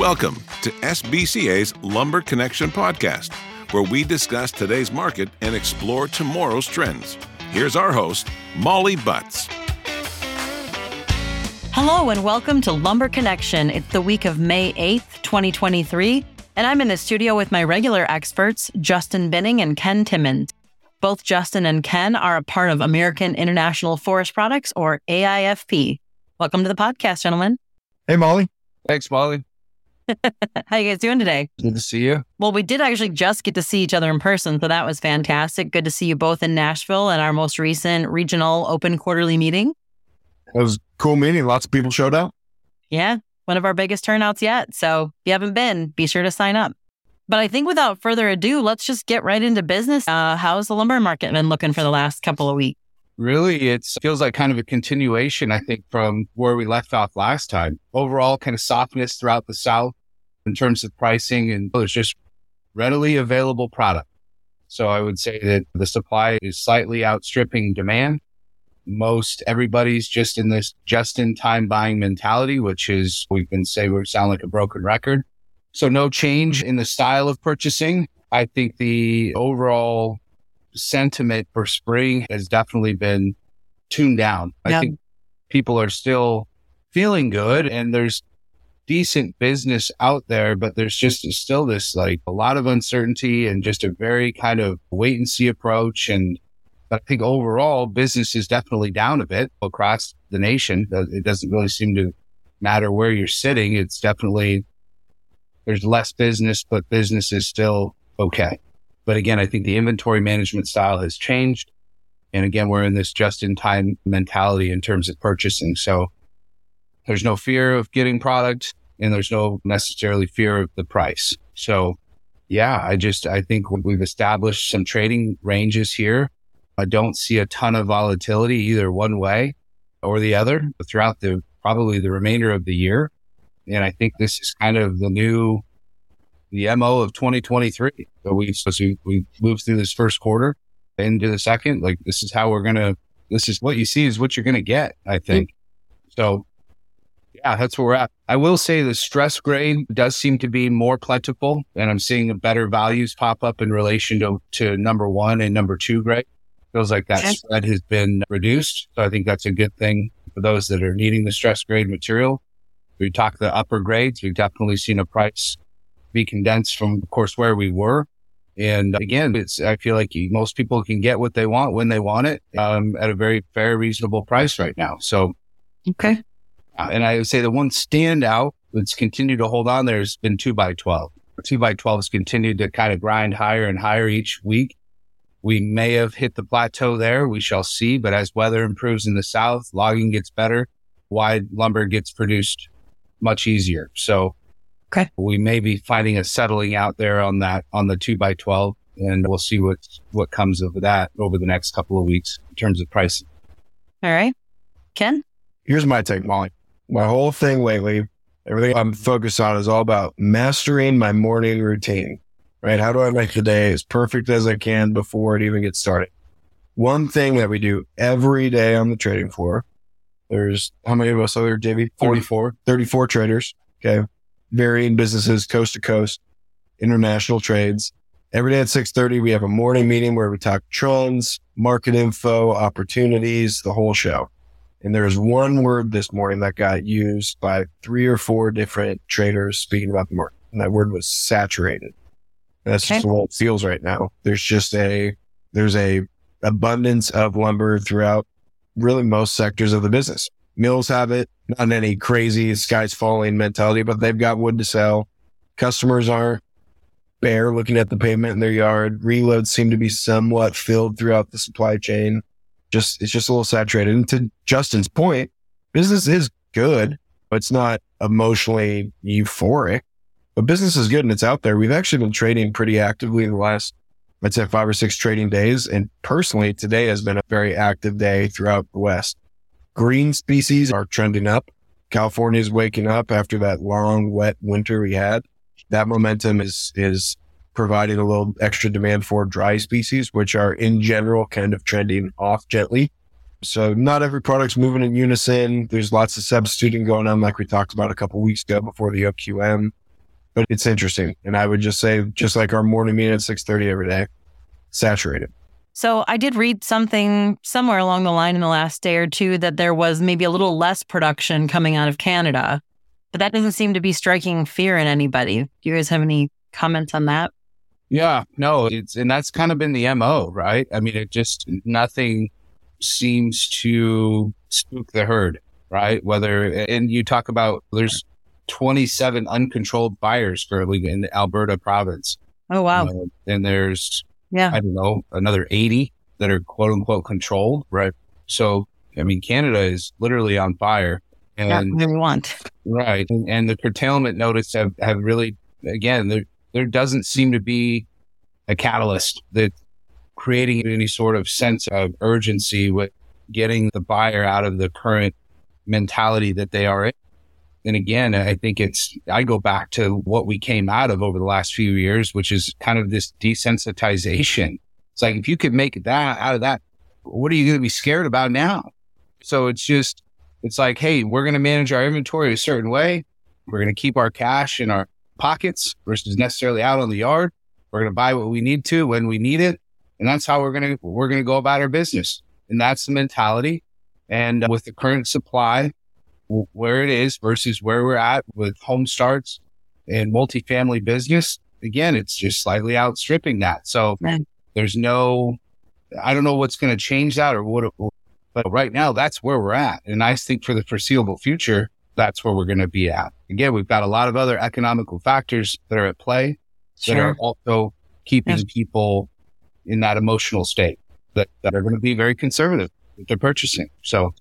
Welcome to SBCA's Lumber Connection podcast, where we discuss today's market and explore tomorrow's trends. Here's our host, Molly Butts. Hello and welcome to Lumber Connection. It's the week of May 8th, 2023, and I'm in the studio with my regular experts, Justin Binning and Ken Timmins. Both Justin and Ken are a part of American International Forest Products, or AIFP. Welcome to the podcast, gentlemen. Hey, Molly. Thanks, Molly. How you guys doing today? Good to see you. Well, we did actually just get to see each other in person, so that was fantastic. Good to see you both in Nashville at our most recent regional open quarterly meeting. It was a cool meeting. Lots of people showed up. Yeah, one of our biggest turnouts yet. So if you haven't been, be sure to sign up. But I think without further ado, let's just get right into business. Uh, how's the lumber market been looking for the last couple of weeks? Really, it feels like kind of a continuation, I think, from where we left off last time. Overall, kind of softness throughout the South in terms of pricing, and there's just readily available product. So I would say that the supply is slightly outstripping demand. Most everybody's just in this just in time buying mentality, which is we've been say we sound like a broken record. So no change in the style of purchasing. I think the overall sentiment for spring has definitely been tuned down. Yeah. I think people are still feeling good and there's decent business out there, but there's just still this like a lot of uncertainty and just a very kind of wait and see approach. And I think overall business is definitely down a bit across the nation. It doesn't really seem to matter where you're sitting. It's definitely there's less business, but business is still okay. But again, I think the inventory management style has changed. And again, we're in this just in time mentality in terms of purchasing. So there's no fear of getting product and there's no necessarily fear of the price. So yeah, I just, I think we've established some trading ranges here. I don't see a ton of volatility either one way or the other throughout the probably the remainder of the year. And I think this is kind of the new, the MO of 2023. So we, so we moved through this first quarter into the second. Like this is how we're going to, this is what you see is what you're going to get, I think. Mm-hmm. So yeah, that's where we're at. I will say the stress grade does seem to be more plentiful and I'm seeing better values pop up in relation to, to number one and number two grade. Feels like that Okay. spread has been reduced. So I think that's a good thing for those that are needing the stress grade material. We talk the upper grades. We've definitely seen a price be condensed from, of course, where we were. And again, it's, I feel like you- most people can get what they want when they want it, um, at a very fair, reasonable price right now. So, Okay. Uh, and I would say the one standout that's continued to hold on there has been two by 12. Two by 12 has continued to kind of grind higher and higher each week. We may have hit the plateau there. We shall see. But as weather improves in the south, logging gets better, wide lumber gets produced much easier. So Okay. we may be finding a settling out there on that, on the two by 12. And we'll see what, what comes of that over the next couple of weeks in terms of pricing. All right. Ken? Here's my take, Molly. My whole thing lately, everything I'm focused on is all about mastering my morning routine, right? How do I make the day as perfect as I can before it even gets started? One thing that we do every day on the trading floor, there's how many of us are there, Davey? 44. 34 traders. Okay. Varying businesses, coast to coast, international trades. Every day at 630, we have a morning meeting where we talk trends, market info, opportunities, the whole show. And there's one word this morning that got used by three or four different traders speaking about the market. And that word was saturated. And that's just Okay. what it feels right now. There's just a, there's a abundance of lumber throughout really most sectors of the business. Mills have it, not any crazy sky's falling mentality, but they've got wood to sell. Customers are bare looking at the pavement in their yard. Reloads seem to be somewhat filled throughout the supply chain. Just, it's just a little saturated. And to Justin's point, business is good, but it's not emotionally euphoric, but business is good and it's out there. We've actually been trading pretty actively the last, I'd say five or six trading days. And personally, today has been a very active day throughout the West. Green species are trending up. California is waking up after that long, wet winter we had. That momentum is, is providing a little extra demand for dry species, which are in general kind of trending off gently. So not every product's moving in unison. There's lots of substituting going on, like we talked about a couple weeks ago before the OQM. but it's interesting. And I would just say, just like our morning meeting at 630 every day, saturated. So I did read something somewhere along the line in the last day or two that there was maybe a little less production coming out of Canada, but that doesn't seem to be striking fear in anybody. Do you guys have any comments on that? Yeah, no, it's, and that's kind of been the MO, right? I mean, it just, nothing seems to spook the herd, right? Whether, and you talk about there's 27 uncontrolled fires currently in the Alberta province. Oh, wow. Uh, and there's, Yeah. I don't know, another 80 that are quote unquote controlled, right? So, I mean, Canada is literally on fire. Not And what we want. Right. And, and the curtailment notice have, have really, again, there, there doesn't seem to be a catalyst that creating any sort of sense of urgency with getting the buyer out of the current mentality that they are in. And again, I think it's, I go back to what we came out of over the last few years, which is kind of this desensitization. It's like, if you could make that out of that, what are you going to be scared about now? So it's just, it's like, hey, we're going to manage our inventory a certain way. We're going to keep our cash in our pockets versus necessarily out on the yard. We're going to buy what we need to when we need it. And that's how we're going to, we're going to go about our business. And that's the mentality. And uh, with the current supply, where it is versus where we're at with home starts and multifamily business, again, it's just slightly outstripping that. So Right. there's no, I don't know what's going to change that or what, it, but right now that's where we're at. And I think for the foreseeable future, that's where we're going to be at. Again, we've got a lot of other economical factors that are at play that are also keeping Yes. people in that emotional state that, that are going to be very conservative with their purchasing. So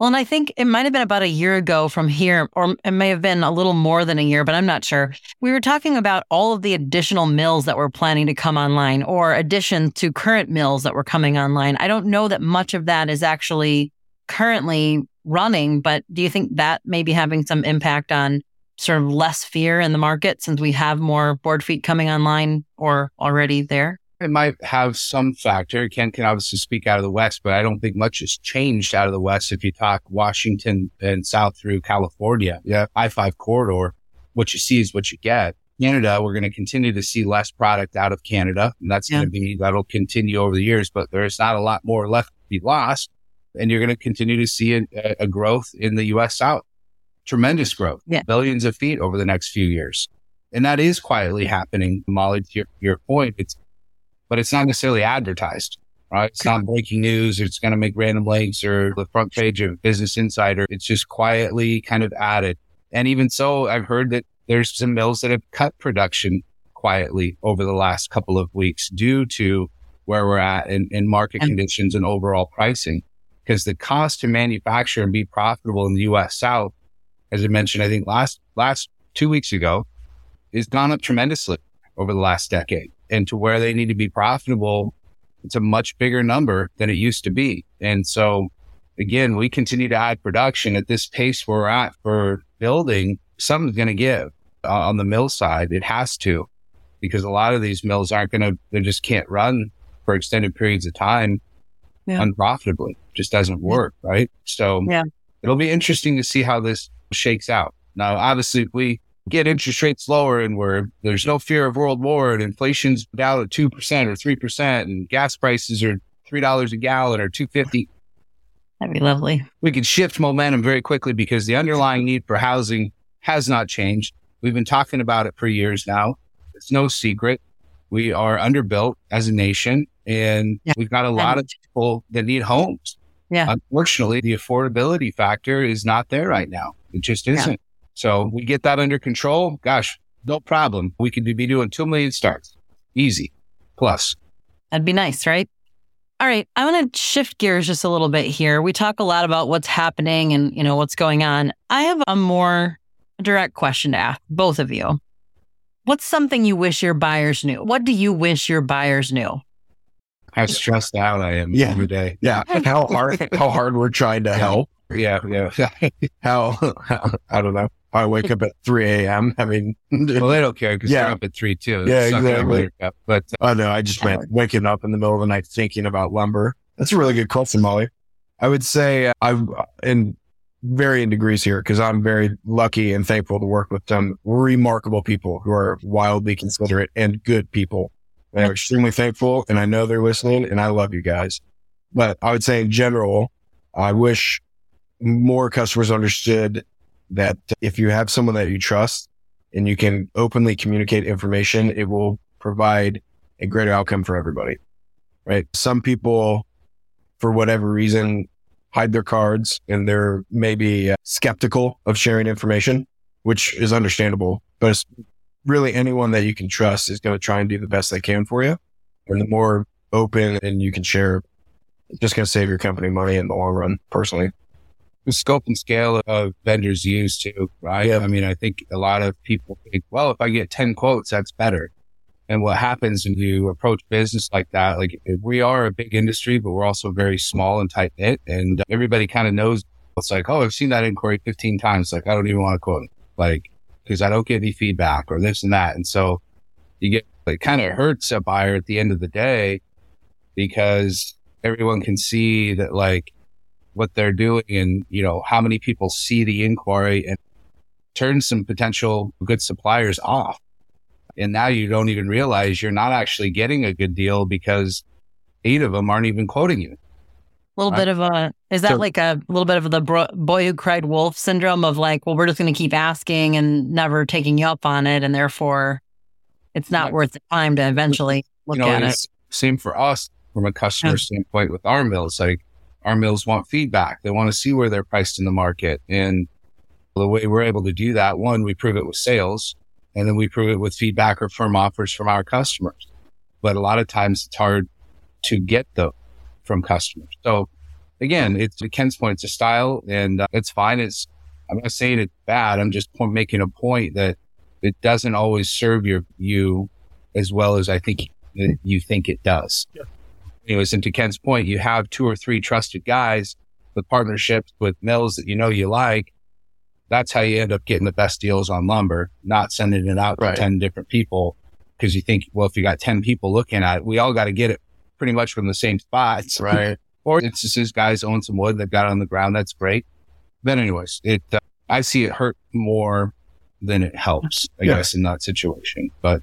Well, and I think it might have been about a year ago from here, or it may have been a little more than a year, but I'm not sure. We were talking about all of the additional mills that were planning to come online or addition to current mills that were coming online. I don't know that much of that is actually currently running, but do you think that may be having some impact on sort of less fear in the market since we have more board feet coming online or already there? it might have some factor. Ken can obviously speak out of the West, but I don't think much has changed out of the West. If you talk Washington and south through California, Yeah. I-5 corridor, what you see is what you get. Canada, we're going to continue to see less product out of Canada. And that's Yeah. going to be, that'll continue over the years, but there's not a lot more left to be lost. And you're going to continue to see a, a growth in the U.S. South. Tremendous growth. Yeah. Billions of feet over the next few years. And that is quietly happening, Molly, to your, your point. It's, but it's not necessarily advertised, right? It's not breaking news. It's going to make Random Lengths or the front page of Business Insider. It's just quietly kind of added. And even so, I've heard that there's some mills that have cut production quietly over the last couple of weeks due to where we're at in, in market And- conditions and overall pricing. Because the cost to manufacture and be profitable in the U.S. South, as I mentioned, I think last, last two weeks ago, has gone up tremendously over the last decade and to where they need to be profitable. It's a much bigger number than it used to be. And so again, we continue to add production at this pace we're at for building. Something's going to give uh, on the mill side. It has to, because a lot of these mills aren't going to, they just can't run for extended periods of time Yeah. unprofitably. Just doesn't work. Right. So Yeah. it'll be interesting to see how this shakes out. Now, obviously, if we get interest rates lower and where there's no fear of world war and inflation's down at 2% or 3% and gas prices are $3 a gallon or 250 That'd be lovely. we can shift momentum very quickly because the underlying need for housing has not changed. We've been talking about it for years now. It's no secret. We are underbuilt as a nation and Yeah. we've got a lot of people that need homes. Yeah. Unfortunately, the affordability factor is not there right now. It just isn't. So we get that under control. Gosh, no problem. We could be doing 2 million starts. Easy. Plus. That'd be nice, right? All right, I want to shift gears just a little bit here. We talk a lot about what's happening and, you know, what's going on. I have a more direct question to ask both of you. What's something you wish your buyers knew? What do you wish your buyers knew? How stressed out I am Yeah. every day. Yeah. How hard, how hard we're trying to help. Yeah, yeah. How, how I don't know. I wake up at 3 a.m. I mean, Well, they don't care because Yeah. they're up at three too. Yeah, exactly. up. But uh, oh no, I just meant waking up in the middle of the night thinking about lumber. That's a really good question, Molly. I would say I'm in varying degrees here because I'm very lucky and thankful to work with some remarkable people who are wildly considerate and good people. And I'm extremely thankful and I know they're listening and I love you guys. But I would say in general, I wish more customers understood that if you have someone that you trust and you can openly communicate information, it will provide a greater outcome for everybody. Right. Some people, for whatever reason, hide their cards and they're maybe uh, skeptical of sharing information, which is understandable. But really anyone that you can trust is going to try and do the best they can for you. And the more open and you can share, it's just going to save your company money in the long run, personally. The scope and scale of vendors use too, right? Yeah. I mean, I think a lot of people think, well, if I get 10 quotes, that's better. And what happens when you approach business like that, like we are a big industry, but we're also very small and tight knit. And everybody kind of knows it's like, oh, I've seen that inquiry 15 times. Like, I don't even want to quote it. Like, because I don't get any feedback or this and that. And so you get, it kind of hurts a buyer at the end of the day because everyone can see that like what they're doing and, you know, how many people see the inquiry and turn some potential good suppliers off. And now you don't even realize you're not actually getting a good deal because eight of them aren't even quoting you. A little bit of a, is that so, like a little bit of the bro- boy who cried wolf syndrome of like, well, we're just going to keep asking and never taking you up on it. And therefore it's not worth the time to eventually look you know, at it. Same for us from a customer yeah. standpoint with our mills. Like our mills want feedback. They want to see where they're priced in the market. And the way we're able to do that, one, we prove it with sales and then we prove it with feedback or firm offers from our customers. But a lot of times it's hard to get them from customers. So again, it's to Ken's point, it's a style and uh, it's fine. It's, I'm not saying it's bad. I'm just point, making a point that it doesn't always serve your, you as well as I think you think it does. Yeah. Anyways, and to Ken's point, you have two or three trusted guys with partnerships with mills that you know you like that's how you end up getting the best deals on lumber, not sending it out right. to 10 different people. Cause you think, well, if you got 10 people looking at it, we all got to get it pretty much from the same spots. Right. or it's just these guys own some wood. They've got on the ground. That's great. But anyways, it, uh, I see it hurt more than it helps, I yeah. guess, in that situation. But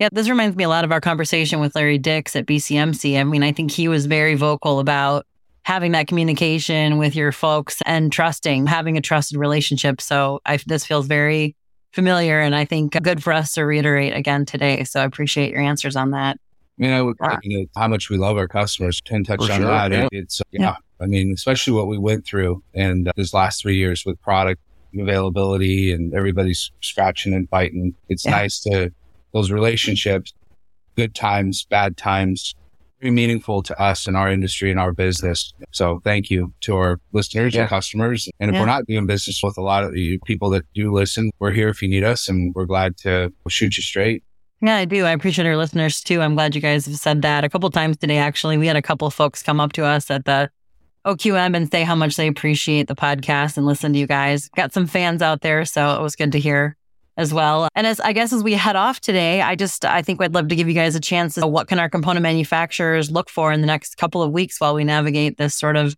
yeah, this reminds me a lot of our conversation with Larry Dix at BCMC. I mean, I think he was very vocal about having that communication with your folks and trusting, having a trusted relationship. So I, this feels very familiar and I think good for us to reiterate again today. So I appreciate your answers on that. I mean, I would, you know, how much we love our customers. Ten touch on sure, that. Yeah. It's, yeah. yeah. I mean, especially what we went through and uh, this last three years with product availability and everybody's scratching and biting. It's yeah. nice to those relationships, good times, bad times, very meaningful to us in our industry and our business. So thank you to our listeners yeah. and customers. And if yeah. we're not doing business with a lot of you people that do listen, we're here if you need us and we're glad to shoot you straight. Yeah, I do. I appreciate our listeners too. I'm glad you guys have said that a couple times today. Actually, we had a couple folks come up to us at the OQM and say how much they appreciate the podcast and listen to you guys. Got some fans out there, so it was good to hear as well. And as I guess as we head off today, I just I think I'd love to give you guys a chance what can our component manufacturers look for in the next couple of weeks while we navigate this sort of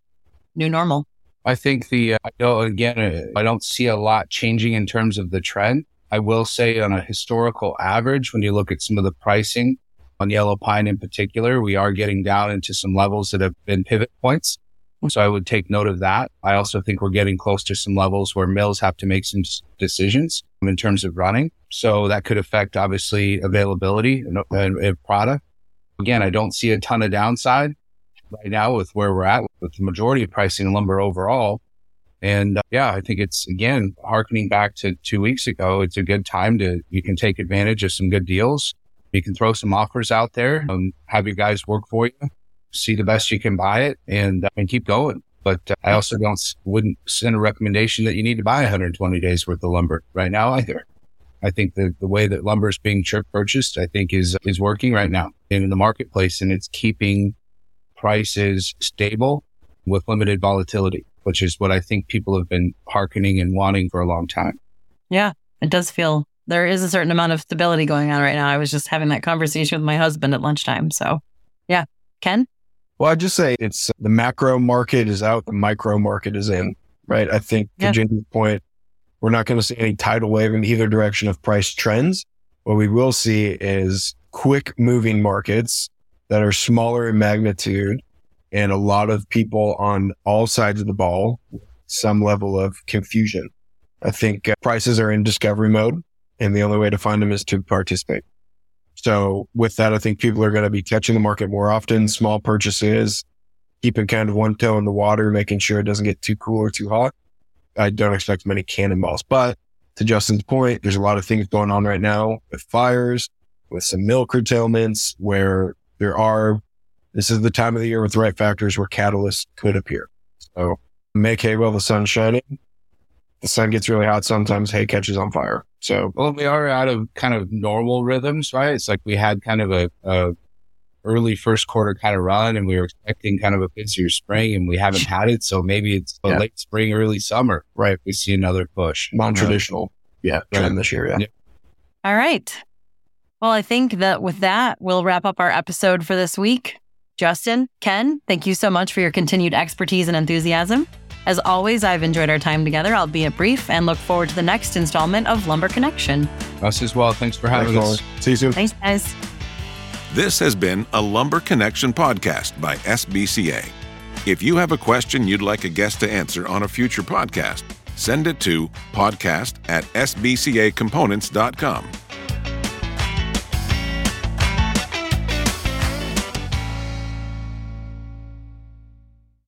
new normal. I think the know again uh, I don't see a lot changing in terms of the trend. I will say on a historical average, when you look at some of the pricing on yellow pine in particular, we are getting down into some levels that have been pivot points. So I would take note of that. I also think we're getting close to some levels where mills have to make some decisions in terms of running. So that could affect obviously availability and product. Again, I don't see a ton of downside right now with where we're at with the majority of pricing lumber overall. And uh, yeah, I think it's again, harkening back to two weeks ago, it's a good time to, you can take advantage of some good deals. You can throw some offers out there, and have your guys work for you see the best you can buy it and, uh, and keep going. But uh, I also don't, wouldn't send a recommendation that you need to buy 120 days worth of lumber right now either. I think the, the way that lumber is being purchased, I think is, is working right now in the marketplace and it's keeping prices stable with limited volatility, which is what I think people have been hearkening and wanting for a long time. Yeah, it does feel there is a certain amount of stability going on right now. I was just having that conversation with my husband at lunchtime. So yeah. Ken? Well, I'd just say it's the macro market is out, the micro market is in, right? I think to Yeah. Ginger's point, we're not going to see any tidal wave in either direction of price trends. What we will see is quick moving markets that are smaller in magnitude and a lot of people on all sides of the ball, some level of confusion. I think uh, prices are in discovery mode and the only way to find them is to participate. So with that, I think people are going to be catching the market more often, small purchases, keeping kind of one toe in the water, making sure it doesn't get too cool or too hot. I don't expect many cannonballs, but to Justin's point, there's a lot of things going on right now with fires, with some mill curtailments where there are, this is the time of the year with the right factors where catalysts could appear. So make hay while the sun's shining. The sun gets really hot. Sometimes hay catches on fire. So Well, we are out of kind of normal rhythms, right? It's like we had kind of a, a early first quarter kind of run and we were expecting kind of a busier spring and we haven't had it. So maybe it's Yeah. late spring, early summer. Right. We see another push. non-traditional. Yeah. Right. Trend this year. Yeah. Yeah. All right. Well, I think that with that, we'll wrap up our episode for this week. Justin, Ken, thank you so much for your continued expertise and enthusiasm. As always, I've enjoyed our time together, I'll albeit brief, and look forward to the next installment of Lumber Connection. Us as well. Thanks for having Thanks, us. Molly. See you soon. Thanks, guys. This has been a Lumber Connection podcast by SBCA. If you have a question you'd like a guest to answer on a future podcast, send it to podcast at sbcacomponents.com.